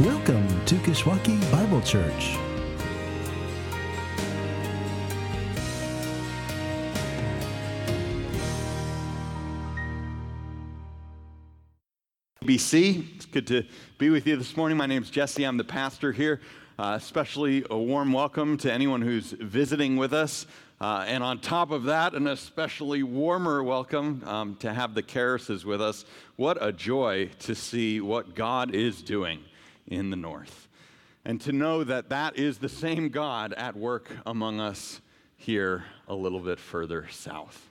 Welcome to Kishwaukee Bible Church. BC. It's good to be with you this morning. My name is Jesse. I'm the pastor here. Uh, especially a warm welcome to anyone who's visiting with us. Uh, and on top of that, an especially warmer welcome um, to have the Karases with us. What a joy to see what God is doing in the north. And to know that that is the same God at work among us here a little bit further south.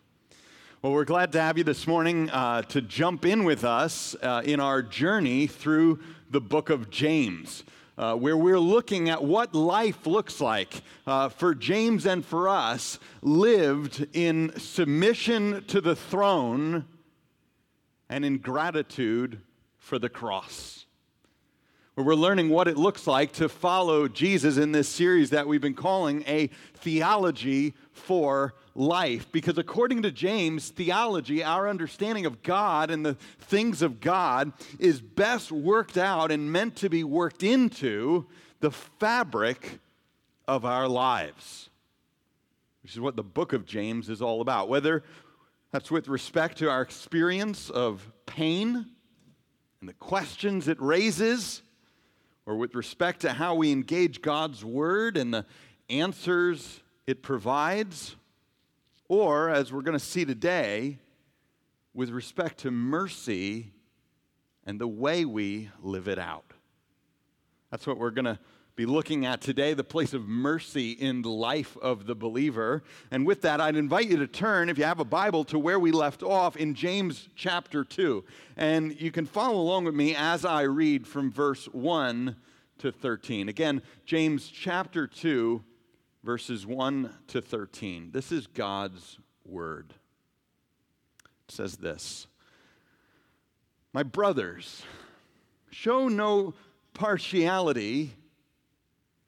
Well, we're glad to have you this morning uh, to jump in with us uh, in our journey through the book of James, uh, where we're looking at what life looks like uh, for James and for us, lived in submission to the throne and in gratitude for the cross. Where we're learning what it looks like to follow Jesus in this series that we've been calling a theology for life. Because according to James, theology, our understanding of God and the things of God, is best worked out and meant to be worked into the fabric of our lives, which is what the book of James is all about. Whether that's with respect to our experience of pain and the questions it raises, or with respect to how we engage God's word and the answers it provides, or, as we're going to see today, with respect to mercy and the way we live it out. That's what we're going to be looking at today the place of mercy in the life of the believer. And with that, I'd invite you to turn, if you have a Bible, to where we left off in James chapter 2. And you can follow along with me as I read from verse 1 to 13. Again, James chapter 2 verses 1 to 13. This is God's word. It says this My brothers, show no partiality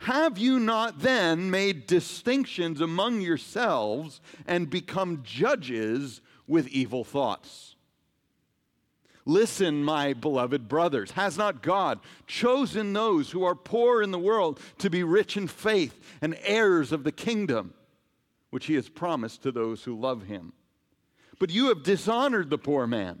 have you not then made distinctions among yourselves and become judges with evil thoughts? Listen, my beloved brothers. Has not God chosen those who are poor in the world to be rich in faith and heirs of the kingdom, which he has promised to those who love him? But you have dishonored the poor man.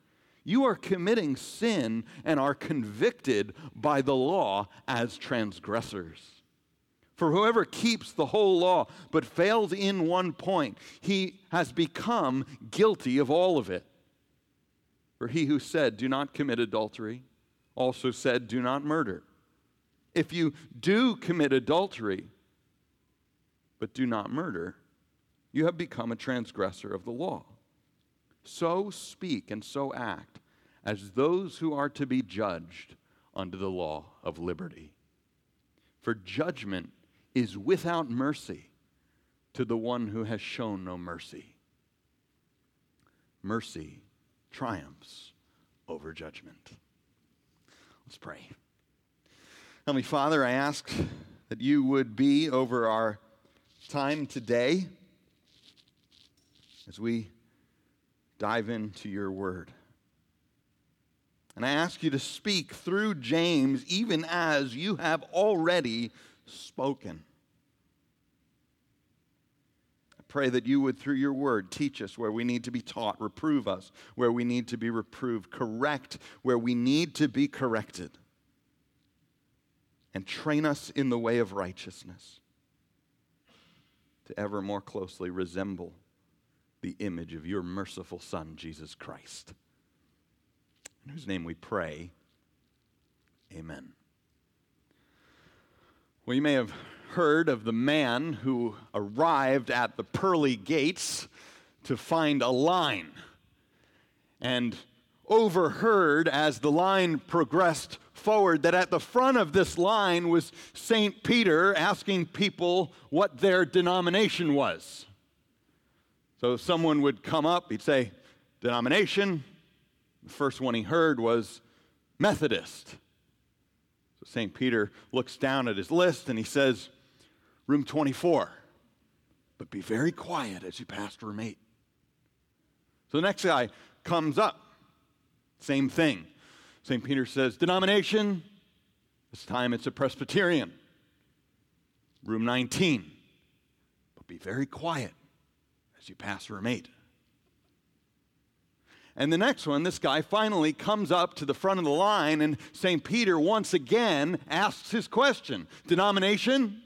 you are committing sin and are convicted by the law as transgressors. For whoever keeps the whole law but fails in one point, he has become guilty of all of it. For he who said, Do not commit adultery, also said, Do not murder. If you do commit adultery, but do not murder, you have become a transgressor of the law. So speak and so act as those who are to be judged under the law of liberty. For judgment is without mercy to the one who has shown no mercy. Mercy triumphs over judgment. Let's pray. Heavenly Father, I ask that you would be over our time today as we dive into your word. And I ask you to speak through James even as you have already spoken. I pray that you would, through your word, teach us where we need to be taught, reprove us where we need to be reproved, correct where we need to be corrected and train us in the way of righteousness. to ever more closely resemble the image of your merciful Son, Jesus Christ, in whose name we pray. Amen. Well, you may have heard of the man who arrived at the pearly gates to find a line and overheard as the line progressed forward that at the front of this line was St. Peter asking people what their denomination was. So someone would come up, he'd say, Denomination. The first one he heard was Methodist. So St. Peter looks down at his list and he says, Room 24. But be very quiet as you pass room 8. So the next guy comes up, same thing. St. Peter says, Denomination, this time it's a Presbyterian. Room 19. But be very quiet as you pass room 8. And the next one, this guy finally comes up to the front of the line, and St. Peter once again asks his question Denomination?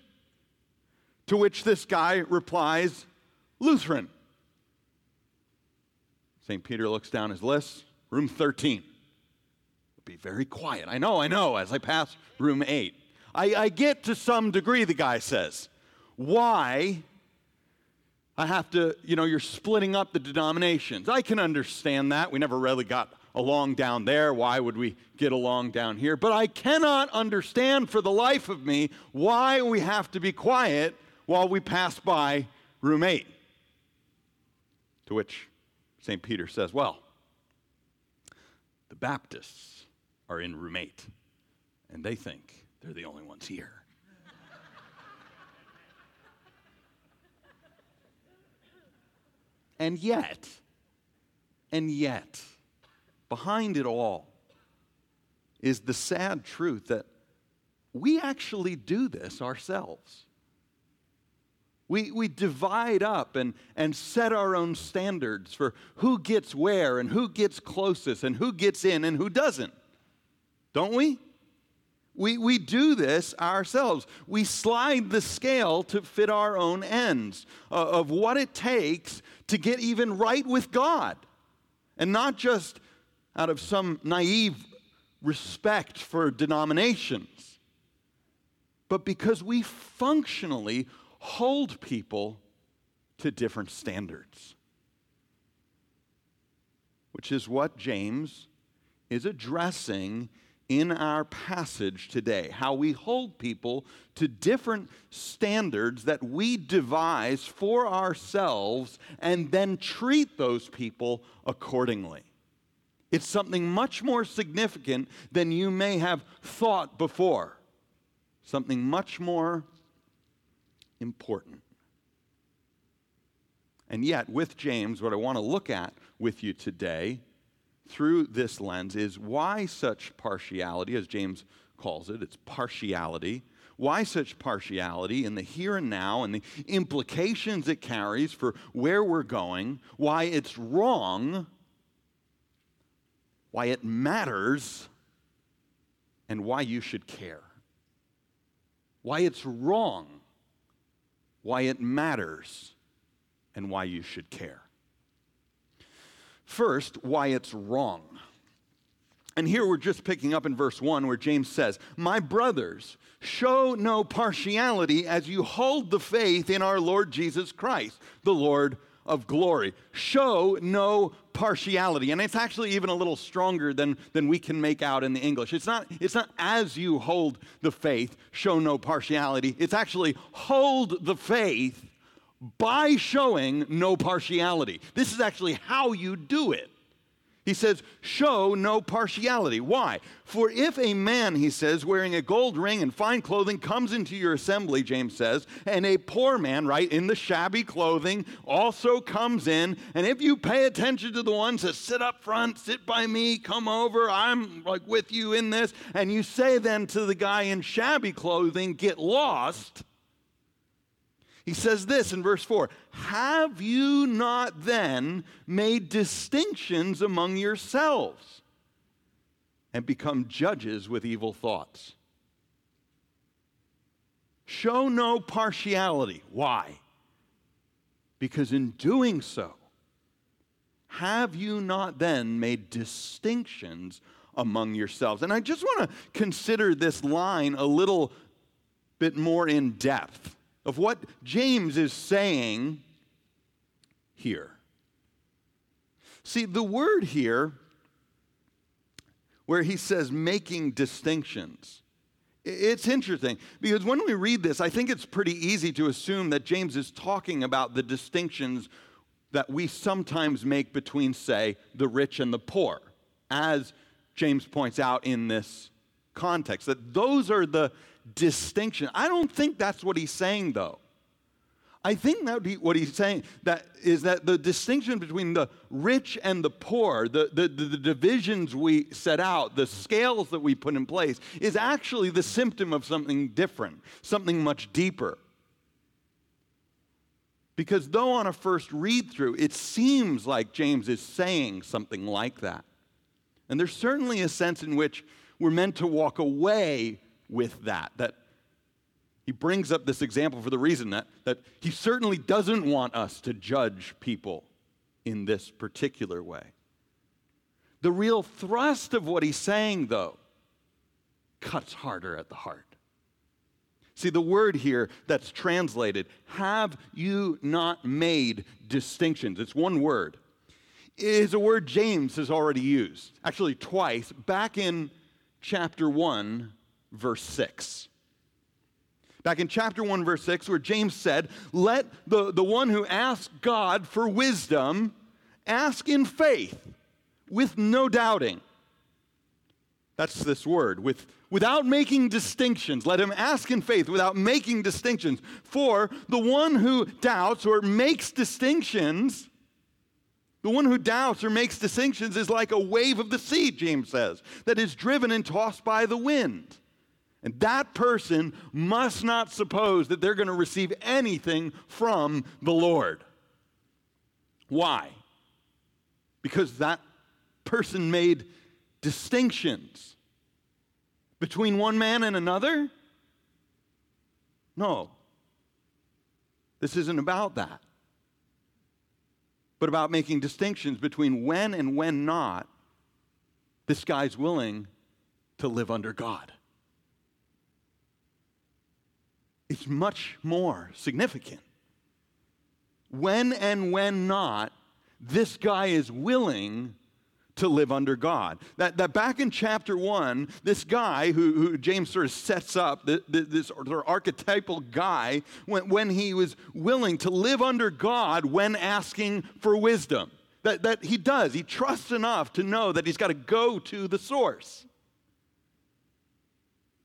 To which this guy replies, Lutheran. St. Peter looks down his list, room 13 be very quiet. I know, I know, as I pass room eight. I, I get to some degree, the guy says. Why? I have to, you know, you're splitting up the denominations. I can understand that. We never really got along down there. Why would we get along down here? But I cannot understand for the life of me why we have to be quiet while we pass by room eight. To which St. Peter says, Well, the Baptists are in room eight, and they think they're the only ones here. And yet, and yet, behind it all is the sad truth that we actually do this ourselves. We, we divide up and, and set our own standards for who gets where and who gets closest and who gets in and who doesn't. Don't we? We, we do this ourselves. We slide the scale to fit our own ends uh, of what it takes to get even right with God. And not just out of some naive respect for denominations, but because we functionally hold people to different standards. Which is what James is addressing in our passage today how we hold people to different standards that we devise for ourselves and then treat those people accordingly. It's something much more significant than you may have thought before, something much more important. And yet, with James, what I want to look at with you today through this lens is why such partiality, as James calls it, it's partiality. Why such partiality in the here and now and the implications it carries for where we're going, why it's wrong, why it matters, and why you should care. Why it's wrong, why it matters, and why you should care. First, why it's wrong. And here we're just picking up in verse 1 where James says, My brothers, show no partiality as you hold the faith in our Lord Jesus Christ, the Lord of glory. Show no partiality. And it's actually even a little stronger than, than we can make out in the English. It's not, it's not as you hold the faith, show no partiality. It's actually hold the faith by showing no partiality. This is actually how you do it. He says, show no partiality. Why? For if a man, he says, wearing a gold ring and fine clothing comes into your assembly, James says, and a poor man, right, in the shabby clothing also comes in, and if you pay attention to the ones that sit up front, sit by me, come over, I'm like with you in this, and you say then to the guy in shabby clothing, get lost he says this in verse 4 Have you not then made distinctions among yourselves and become judges with evil thoughts? Show no partiality. Why? Because in doing so, have you not then made distinctions among yourselves? And I just want to consider this line a little bit more in depth of what James is saying here. See, the word here, where he says making distinctions, it's interesting because when we read this, I think it's pretty easy to assume that James is talking about the distinctions that we sometimes make between, say, the rich and the poor, as James points out in this context, that those are the distinctions. I don't think that's what he's saying, though. I think that what he's saying that is that the distinction between the rich and the poor, the, the, the, divisions we set out, the scales that we put in place, is actually the symptom of something different, something much deeper. Because though on a first read through, it seems like James is saying something like that. And there's certainly a sense in which we're meant to walk away with that, that he brings up this example for the reason that, that he certainly doesn't want us to judge people in this particular way. The real thrust of what he's saying, though, cuts harder at the heart. See, the word here that's translated, have you not made distinctions? It's one word. It is a word James has already used, actually twice, back in chapter 1, verse 6. Back in chapter 1, verse 6, where James said, Let the, the one who asks God for wisdom ask in faith with no doubting. That's this word, with, without making distinctions. Let him ask in faith without making distinctions. For the one who doubts or makes distinctions, the one who doubts or makes distinctions is like a wave of the sea, James says, that is driven and tossed by the wind. And that person must not suppose that they're going to receive anything from the Lord. Why? Because that person made distinctions between one man and another? No. This isn't about that. But about making distinctions between when and when not this guy's willing to live under God. It's much more significant. When and when not, this guy is willing to live under God. That, that back in chapter one, this guy who, who James sort of sets up, the, this sort of archetypal guy, when, when he was willing to live under God when asking for wisdom. That, that he does. He trusts enough to know that he's got to go to the source.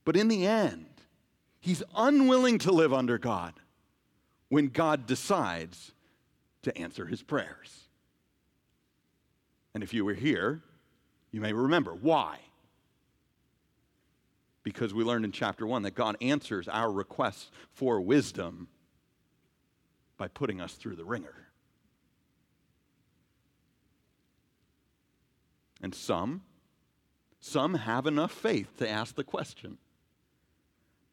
But in the end, he's unwilling to live under God when God decides to answer his prayers. And if you were here, you may remember why. Because we learned in chapter 1 that God answers our requests for wisdom by putting us through the wringer. And some, some have enough faith to ask the question,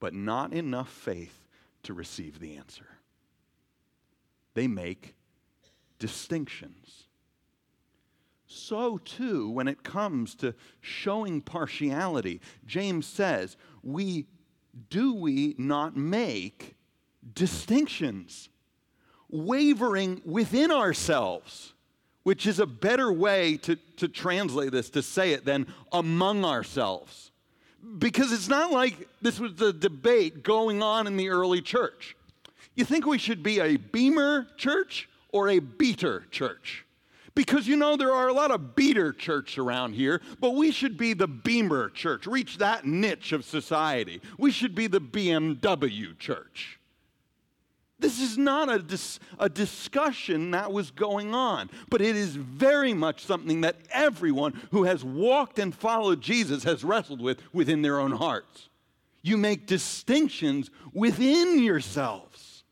but not enough faith to receive the answer. They make distinctions so too when it comes to showing partiality. James says, we do we not make distinctions, wavering within ourselves, which is a better way to, to translate this, to say it, than among ourselves. Because it's not like this was a debate going on in the early church. You think we should be a beamer church or a beater church? Because you know, there are a lot of beater church around here, but we should be the beamer church, reach that niche of society. We should be the BMW church. This is not a, dis- a discussion that was going on, but it is very much something that everyone who has walked and followed Jesus has wrestled with within their own hearts. You make distinctions within yourselves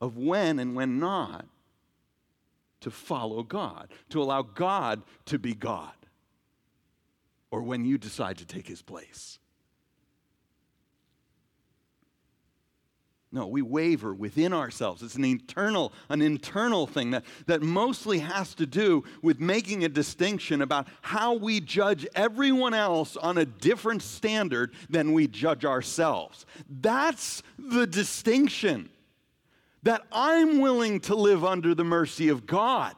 of when and when not to follow God, to allow God to be God, or when you decide to take his place. No, we waver within ourselves. It's an internal, an internal thing that, that mostly has to do with making a distinction about how we judge everyone else on a different standard than we judge ourselves. That's the distinction. That I'm willing to live under the mercy of God,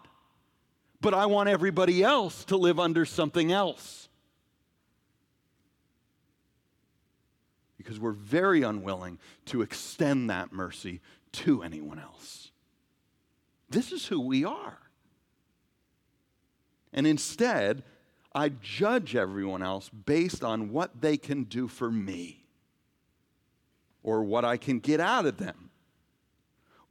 but I want everybody else to live under something else. Because we're very unwilling to extend that mercy to anyone else. This is who we are. And instead, I judge everyone else based on what they can do for me or what I can get out of them.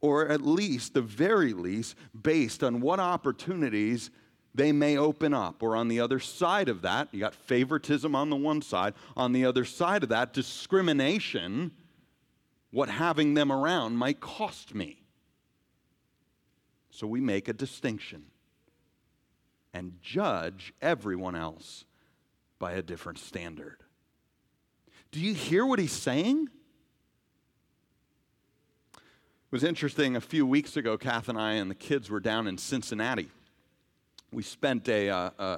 Or at least, the very least, based on what opportunities they may open up. Or on the other side of that, you got favoritism on the one side. On the other side of that, discrimination, what having them around might cost me. So we make a distinction and judge everyone else by a different standard. Do you hear what he's saying? It was interesting a few weeks ago, Kath and I and the kids were down in Cincinnati we spent a, uh, uh,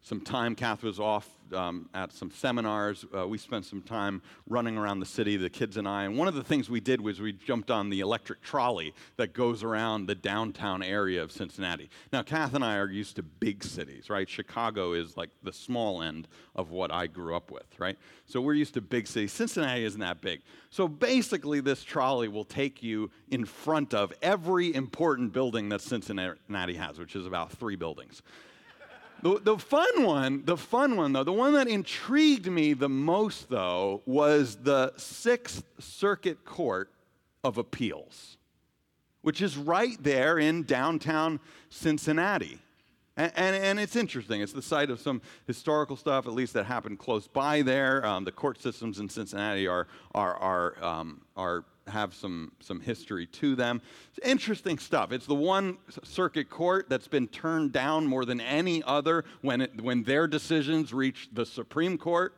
some time, Kath was off um, at some seminars. Uh, we spent some time running around the city, the kids and I. And one of the things we did was we jumped on the electric trolley that goes around the downtown area of Cincinnati. Now, Kath and I are used to big cities, right? Chicago is like the small end of what I grew up with, right? So we're used to big cities. Cincinnati isn't that big. So basically, this trolley will take you in front of every important building that Cincinnati has, which is about three buildings. The, the fun one, the fun one though, the one that intrigued me the most though, was the Sixth Circuit Court of Appeals, which is right there in downtown Cincinnati. And, and, and, it's interesting. It's the site of some historical stuff, at least that happened close by there. Um, the court systems in Cincinnati are, are, are, um, are have some, some history to them. It's interesting stuff. It's the one circuit court that's been turned down more than any other when, it, when their decisions reach the Supreme Court.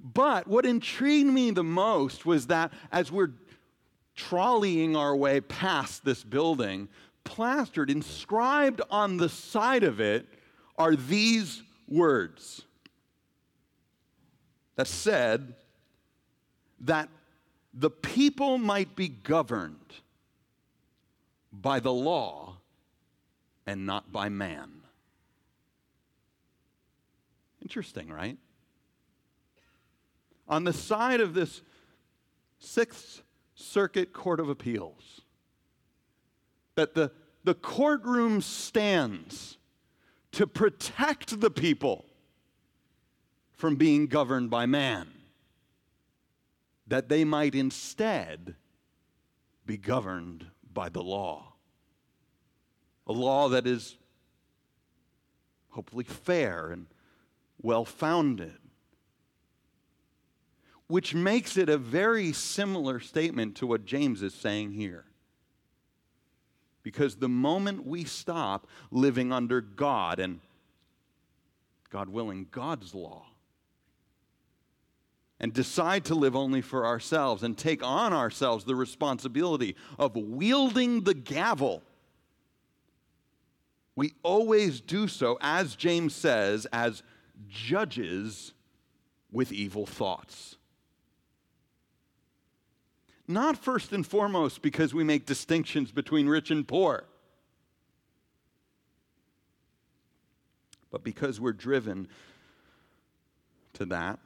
But what intrigued me the most was that as we're trolleying our way past this building, plastered, inscribed on the side of it, are these words that said that the people might be governed by the law and not by man. Interesting, right? On the side of this Sixth Circuit Court of Appeals, that the, the courtroom stands to protect the people from being governed by man that they might instead be governed by the law. A law that is hopefully fair and well founded, which makes it a very similar statement to what James is saying here. Because the moment we stop living under God and, God willing, God's law, and decide to live only for ourselves and take on ourselves the responsibility of wielding the gavel, we always do so, as James says, as judges with evil thoughts. Not first and foremost because we make distinctions between rich and poor, but because we're driven to that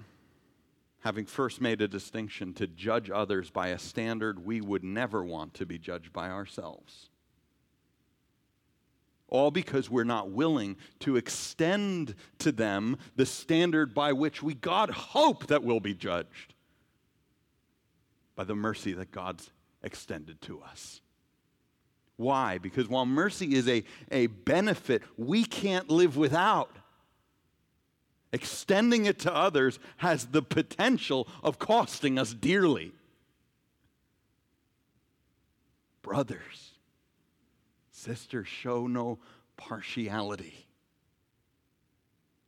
having first made a distinction to judge others by a standard we would never want to be judged by ourselves. All because we're not willing to extend to them the standard by which we, God, hope that we'll be judged by the mercy that God's extended to us. Why? Because while mercy is a, a benefit we can't live without, extending it to others has the potential of costing us dearly. Brothers, sisters, show no partiality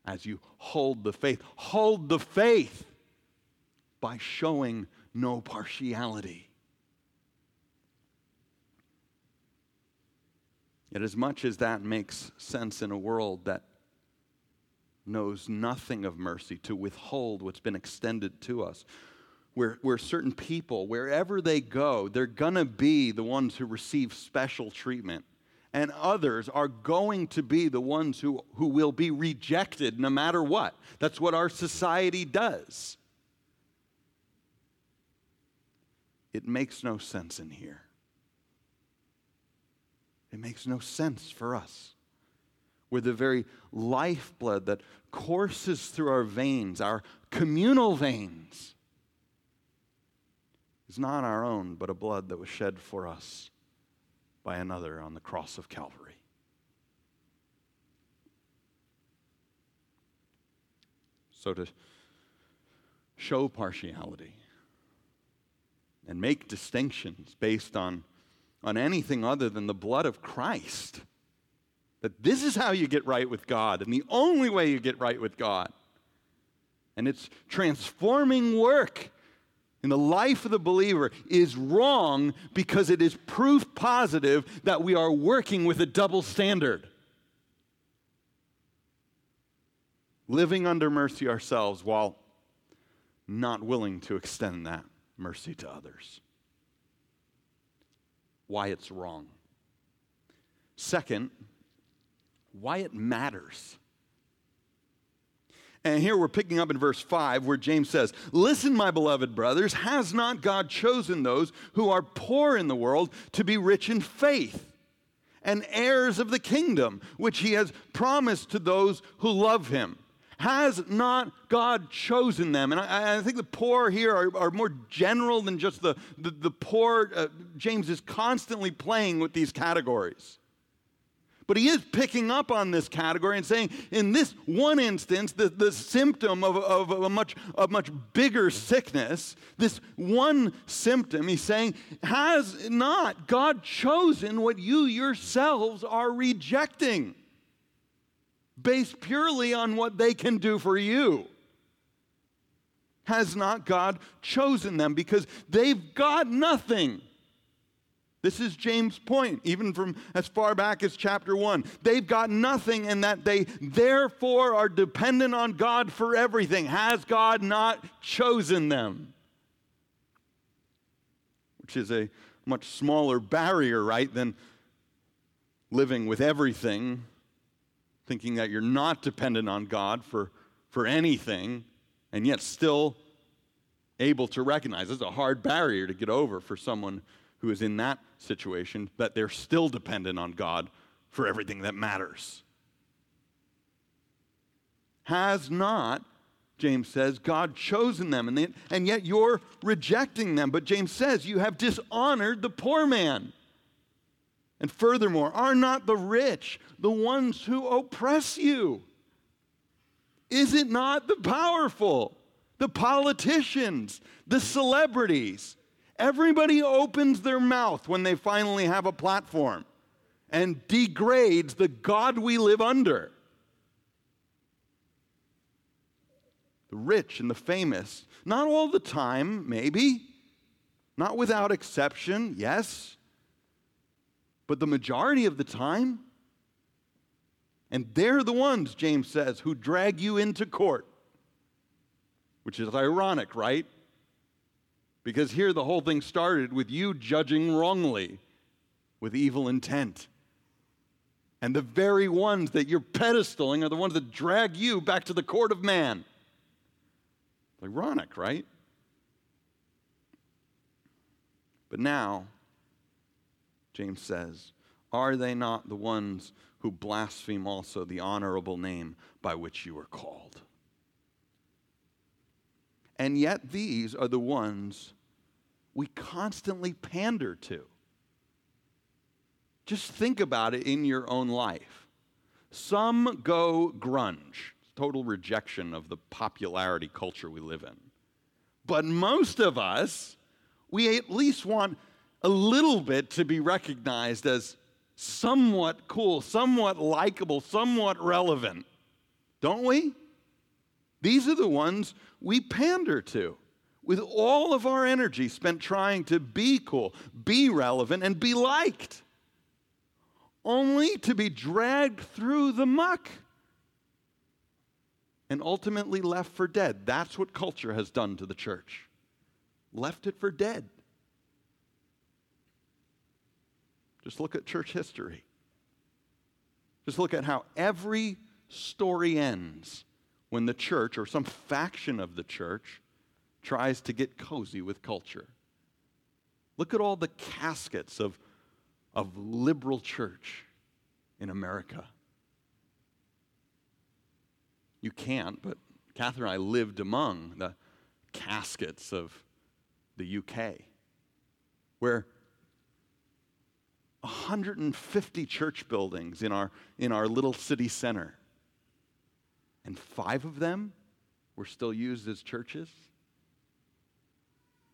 as you hold the faith. Hold the faith by showing no partiality. Yet, as much as that makes sense in a world that knows nothing of mercy to withhold what's been extended to us, where, where certain people, wherever they go, they're going to be the ones who receive special treatment. And others are going to be the ones who, who will be rejected no matter what. That's what our society does. It makes no sense in here. It makes no sense for us. Where the very lifeblood that courses through our veins, our communal veins, is not our own, but a blood that was shed for us by another on the cross of Calvary. So, to show partiality and make distinctions based on, on anything other than the blood of Christ, that this is how you get right with God, and the only way you get right with God. And it's transforming work in the life of the believer is wrong because it is proof positive that we are working with a double standard. Living under mercy ourselves while not willing to extend that mercy to others. Why it's wrong. Second, why it matters. And here we're picking up in verse 5 where James says, Listen, my beloved brothers, has not God chosen those who are poor in the world to be rich in faith and heirs of the kingdom, which he has promised to those who love him? Has not God chosen them? And I, I think the poor here are, are, more general than just the, the, the poor. Uh, James is constantly playing with these categories. But he is picking up on this category and saying, in this one instance, the, the symptom of, of a, much, a much bigger sickness, this one symptom, he's saying, has not God chosen what you yourselves are rejecting based purely on what they can do for you? Has not God chosen them because they've got nothing? This is James' point, even from as far back as chapter 1. They've got nothing, and that they therefore are dependent on God for everything. Has God not chosen them? Which is a much smaller barrier, right, than living with everything, thinking that you're not dependent on God for, for anything, and yet still able to recognize. It's a hard barrier to get over for someone who is in that situation that they're still dependent on God for everything that matters. Has not, James says, God chosen them, and, they, and yet you're rejecting them. But James says, you have dishonored the poor man. And furthermore, are not the rich the ones who oppress you? Is it not the powerful, the politicians, the celebrities, Everybody opens their mouth when they finally have a platform and degrades the God we live under. The rich and the famous, not all the time, maybe, not without exception, yes, but the majority of the time. And they're the ones, James says, who drag you into court, which is ironic, right? Because here the whole thing started with you judging wrongly with evil intent. And the very ones that you're pedestaling are the ones that drag you back to the court of man. Ironic, right? But now, James says, are they not the ones who blaspheme also the honorable name by which you are called? And yet, these are the ones we constantly pander to. Just think about it in your own life. Some go grunge, total rejection of the popularity culture we live in. But most of us, we at least want a little bit to be recognized as somewhat cool, somewhat likable, somewhat relevant. Don't we? These are the ones we pander to with all of our energy spent trying to be cool, be relevant, and be liked. only to be dragged through the muck and ultimately left for dead. That's what culture has done to the church. Left it for dead. Just look at church history. Just look at how every story ends when the church or some faction of the church tries to get cozy with culture. Look at all the caskets of, of liberal church in America. You can't, but Catherine and I lived among the caskets of the UK, where 150 church buildings in our, in our little city center, and five of them were still used as churches.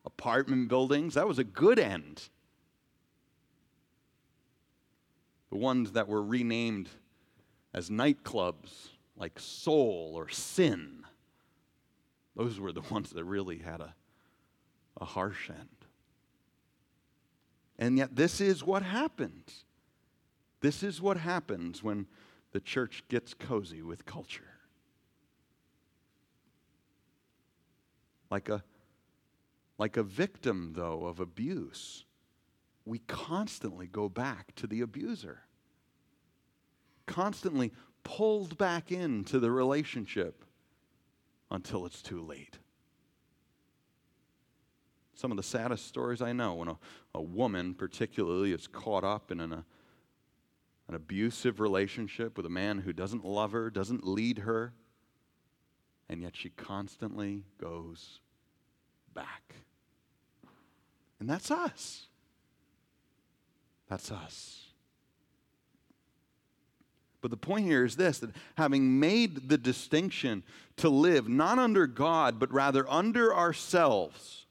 Apartment buildings, that was a good end. The ones that were renamed as nightclubs like soul or sin. Those were the ones that really had a, a harsh end. And yet, this is what happens. This is what happens when the church gets cozy with culture. Like a, like a victim, though, of abuse, we constantly go back to the abuser. Constantly pulled back into the relationship until it's too late. Some of the saddest stories I know when a, a woman, particularly, is caught up in an, a, an abusive relationship with a man who doesn't love her, doesn't lead her, and yet she constantly goes back. And that's us. That's us. But the point here is this that having made the distinction to live not under God, but rather under ourselves,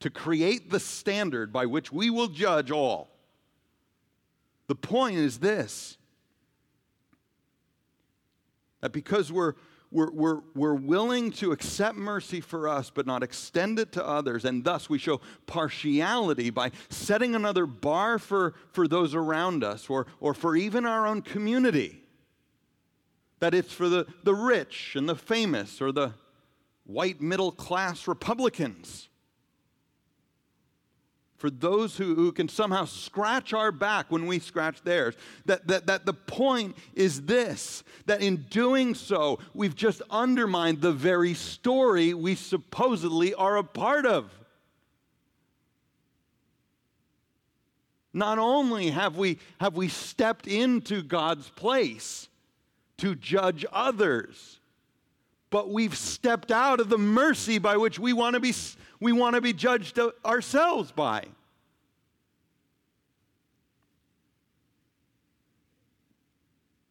to create the standard by which we will judge all. The point is this that because we're, we're, we're, we're willing to accept mercy for us but not extend it to others, and thus we show partiality by setting another bar for, for those around us or, or for even our own community. That it's for the, the rich and the famous or the white middle class Republicans. For those who, who can somehow scratch our back when we scratch theirs. That, that, that the point is this that in doing so, we've just undermined the very story we supposedly are a part of. Not only have we, have we stepped into God's place, to judge others. But we've stepped out of the mercy by which we want to be, we want to be judged ourselves by.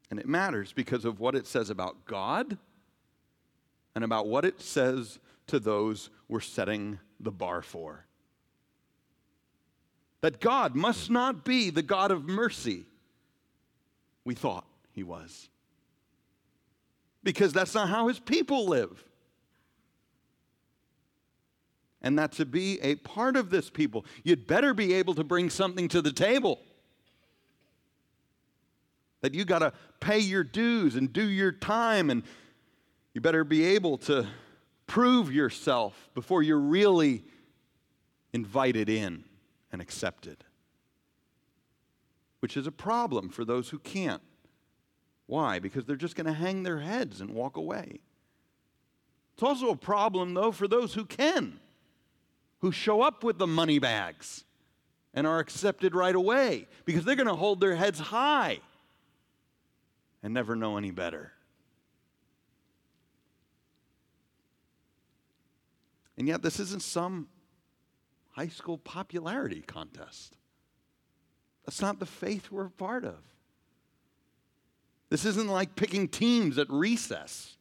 And it matters because of what it says about God and about what it says to those we're setting the bar for. That God must not be the God of mercy we thought he was because that's not how his people live. And that to be a part of this people, you'd better be able to bring something to the table. That you got to pay your dues and do your time, and you better be able to prove yourself before you're really invited in and accepted, which is a problem for those who can't. Why? Because they're just going to hang their heads and walk away. It's also a problem, though, for those who can, who show up with the money bags and are accepted right away because they're going to hold their heads high and never know any better. And yet, this isn't some high school popularity contest. That's not the faith we're part of. This isn't like picking teams at recess,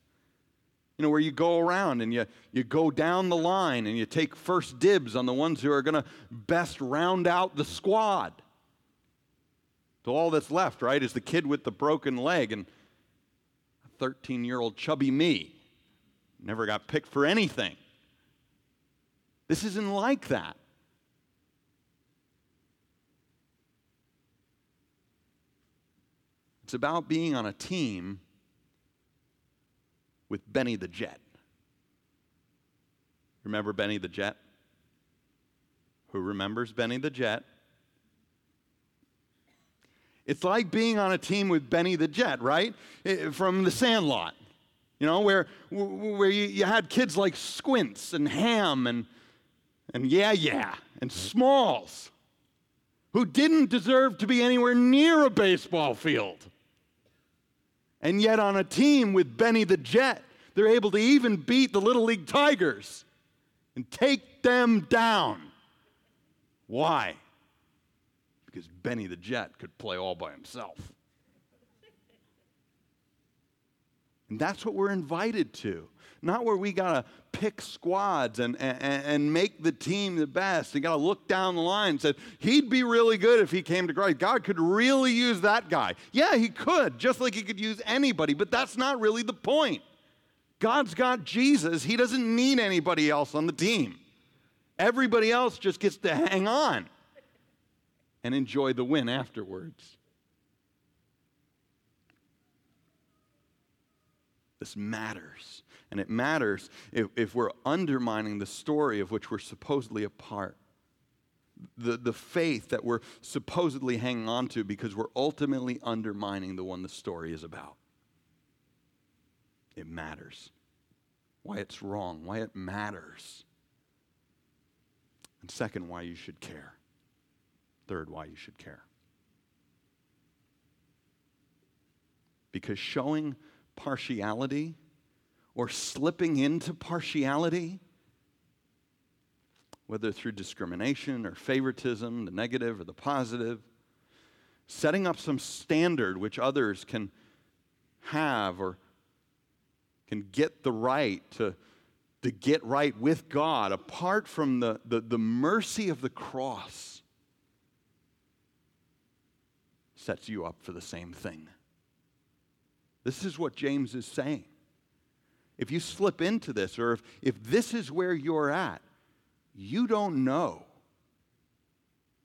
you know, where you go around and you, you go down the line and you take first dibs on the ones who are going to best round out the squad. So all that's left, right, is the kid with the broken leg and a 13 year old chubby me. Never got picked for anything. This isn't like that. It's about being on a team with Benny the Jet. Remember Benny the Jet? Who remembers Benny the Jet? It's like being on a team with Benny the Jet, right? From the Sandlot. You know, where, where you, you had kids like Squints and Ham and, and Yeah Yeah and Smalls who didn't deserve to be anywhere near a baseball field. And yet, on a team with Benny the Jet, they're able to even beat the Little League Tigers and take them down. Why? Because Benny the Jet could play all by himself. And that's what we're invited to. Not where we got to pick squads and, and, and make the team the best. You got to look down the line and say, he'd be really good if he came to Christ. God could really use that guy. Yeah, he could, just like he could use anybody, but that's not really the point. God's got Jesus. He doesn't need anybody else on the team. Everybody else just gets to hang on and enjoy the win afterwards. This matters. And it matters if, if we're undermining the story of which we're supposedly a part. The, the faith that we're supposedly hanging on to because we're ultimately undermining the one the story is about. It matters. Why it's wrong, why it matters. And second, why you should care. Third, why you should care. Because showing partiality or slipping into partiality, whether through discrimination or favoritism, the negative or the positive, setting up some standard which others can have or can get the right to, to get right with God apart from the, the, the mercy of the cross sets you up for the same thing. This is what James is saying. If you slip into this, or if, if this is where you're at, you don't know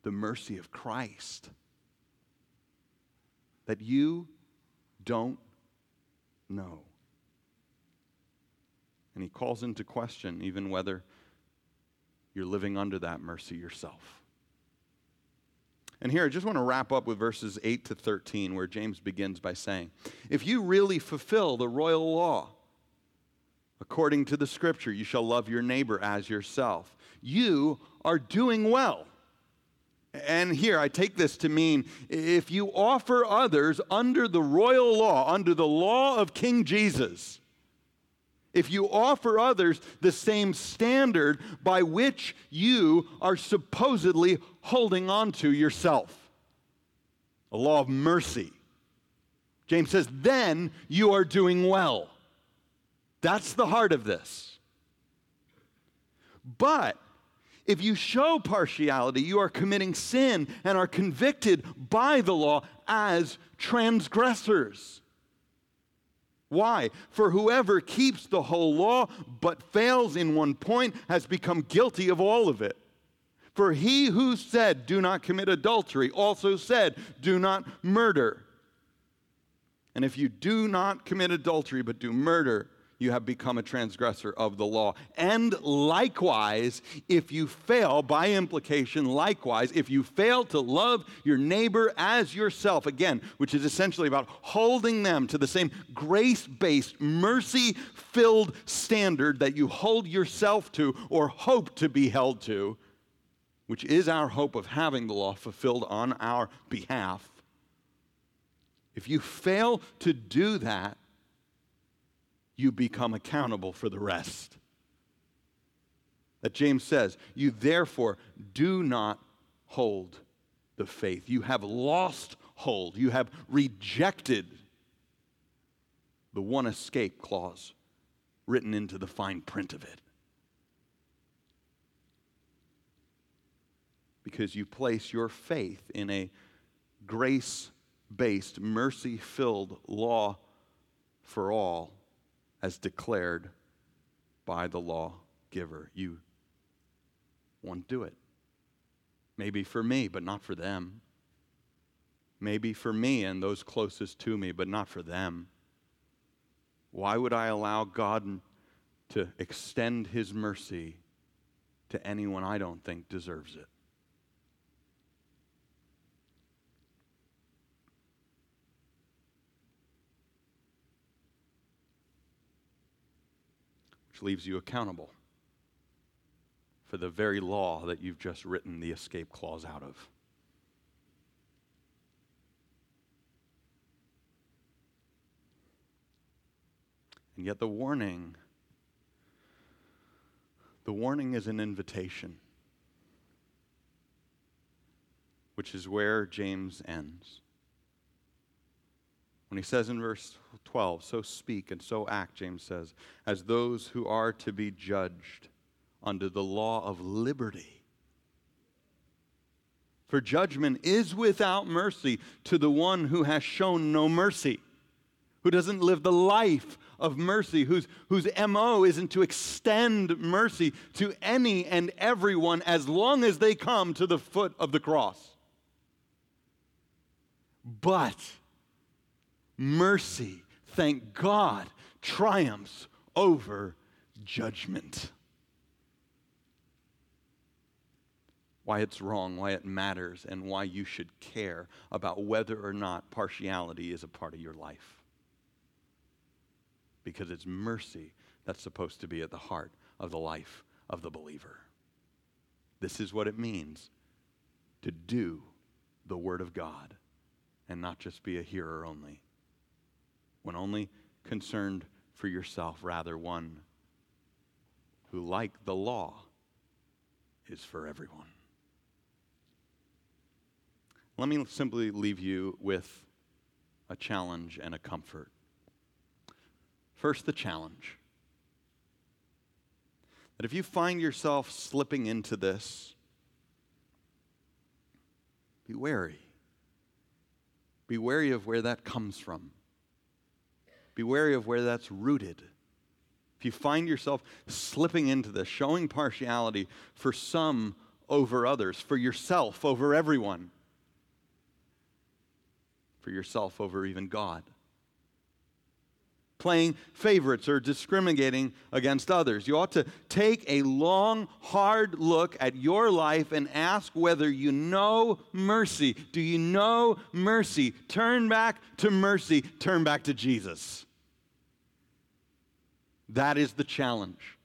the mercy of Christ. That you don't know. And he calls into question even whether you're living under that mercy yourself. And here I just want to wrap up with verses 8 to 13, where James begins by saying, If you really fulfill the royal law, according to the scripture, you shall love your neighbor as yourself, you are doing well. And here I take this to mean if you offer others under the royal law, under the law of King Jesus, if you offer others the same standard by which you are supposedly holding on to yourself a law of mercy. James says, then you are doing well. That's the heart of this. But if you show partiality, you are committing sin and are convicted by the law as transgressors. Why? For whoever keeps the whole law but fails in one point has become guilty of all of it. For he who said, Do not commit adultery, also said, Do not murder. And if you do not commit adultery but do murder, you have become a transgressor of the law. And likewise, if you fail, by implication, likewise, if you fail to love your neighbor as yourself, again, which is essentially about holding them to the same grace based, mercy filled standard that you hold yourself to or hope to be held to, which is our hope of having the law fulfilled on our behalf. If you fail to do that, you become accountable for the rest. That James says, You therefore do not hold the faith. You have lost hold. You have rejected the one escape clause written into the fine print of it. Because you place your faith in a grace based, mercy filled law for all as declared by the lawgiver. You won't do it. Maybe for me, but not for them. maybe for me and those closest to me, but not for them. Why would I allow God to extend His mercy to anyone I don't think deserves it? Leaves you accountable for the very law that you've just written the escape clause out of. And yet, the warning, the warning is an invitation, which is where James ends. When he says in verse 12, so speak and so act, James says, as those who are to be judged under the law of liberty. For judgment is without mercy to the one who has shown no mercy, who doesn't live the life of mercy, whose, whose MO isn't to extend mercy to any and everyone as long as they come to the foot of the cross. But mercy, thank God, triumphs over judgment. Why it's wrong, why it matters, and why you should care about whether or not partiality is a part of your life because it's mercy that's supposed to be at the heart of the life of the believer. This is what it means to do the Word of God and not just be a hearer only. When only concerned for yourself, rather, one who, like the law, is for everyone. Let me simply leave you with a challenge and a comfort. First, the challenge. That if you find yourself slipping into this, be wary. Be wary of where that comes from. Be wary of where that's rooted. If you find yourself slipping into this, showing partiality for some over others, for yourself over everyone, for yourself over even God playing favorites or discriminating against others. You ought to take a long, hard look at your life and ask whether you know mercy. Do you know mercy? Turn back to mercy, turn back to Jesus. That is the challenge.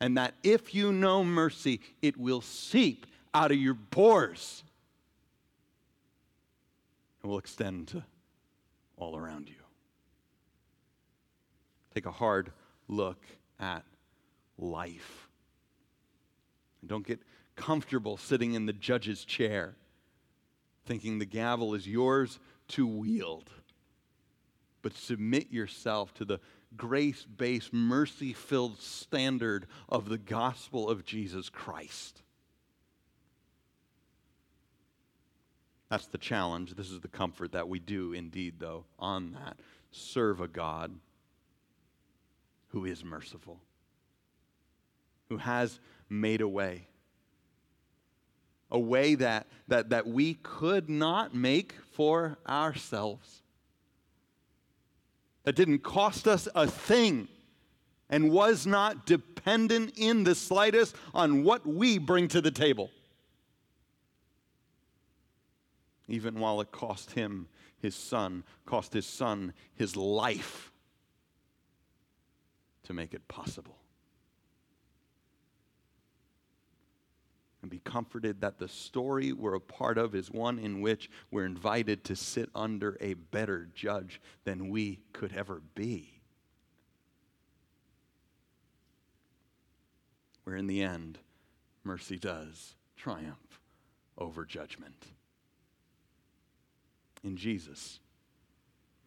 And that if you know mercy, it will seep out of your pores and will extend to all around you take a hard look at life. And don't get comfortable sitting in the judge's chair thinking the gavel is yours to wield. But submit yourself to the grace based, mercy filled standard of the gospel of Jesus Christ. That's the challenge. This is the comfort that we do indeed, though, on that. Serve a God who is merciful, who has made a way. A way that, that, that we could not make for ourselves. That didn't cost us a thing and was not dependent in the slightest on what we bring to the table. Even while it cost him his son, cost his son his life to make it possible. And be comforted that the story we're a part of is one in which we're invited to sit under a better judge than we could ever be. Where in the end, mercy does triumph over judgment. In Jesus.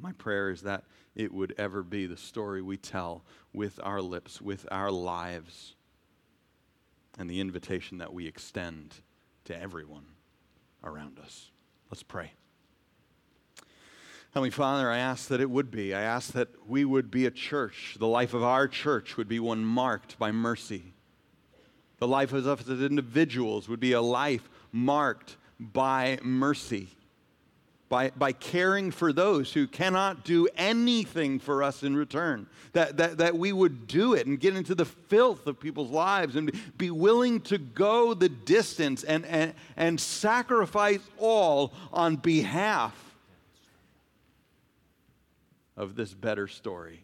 My prayer is that it would ever be the story we tell with our lips, with our lives, and the invitation that we extend to everyone around us. Let's pray. Heavenly Father, I ask that it would be. I ask that we would be a church. The life of our church would be one marked by mercy. The life of us as individuals would be a life marked by mercy by, by caring for those who cannot do anything for us in return. That, that, that we would do it and get into the filth of people's lives and be willing to go the distance and, and, and sacrifice all on behalf of this better story.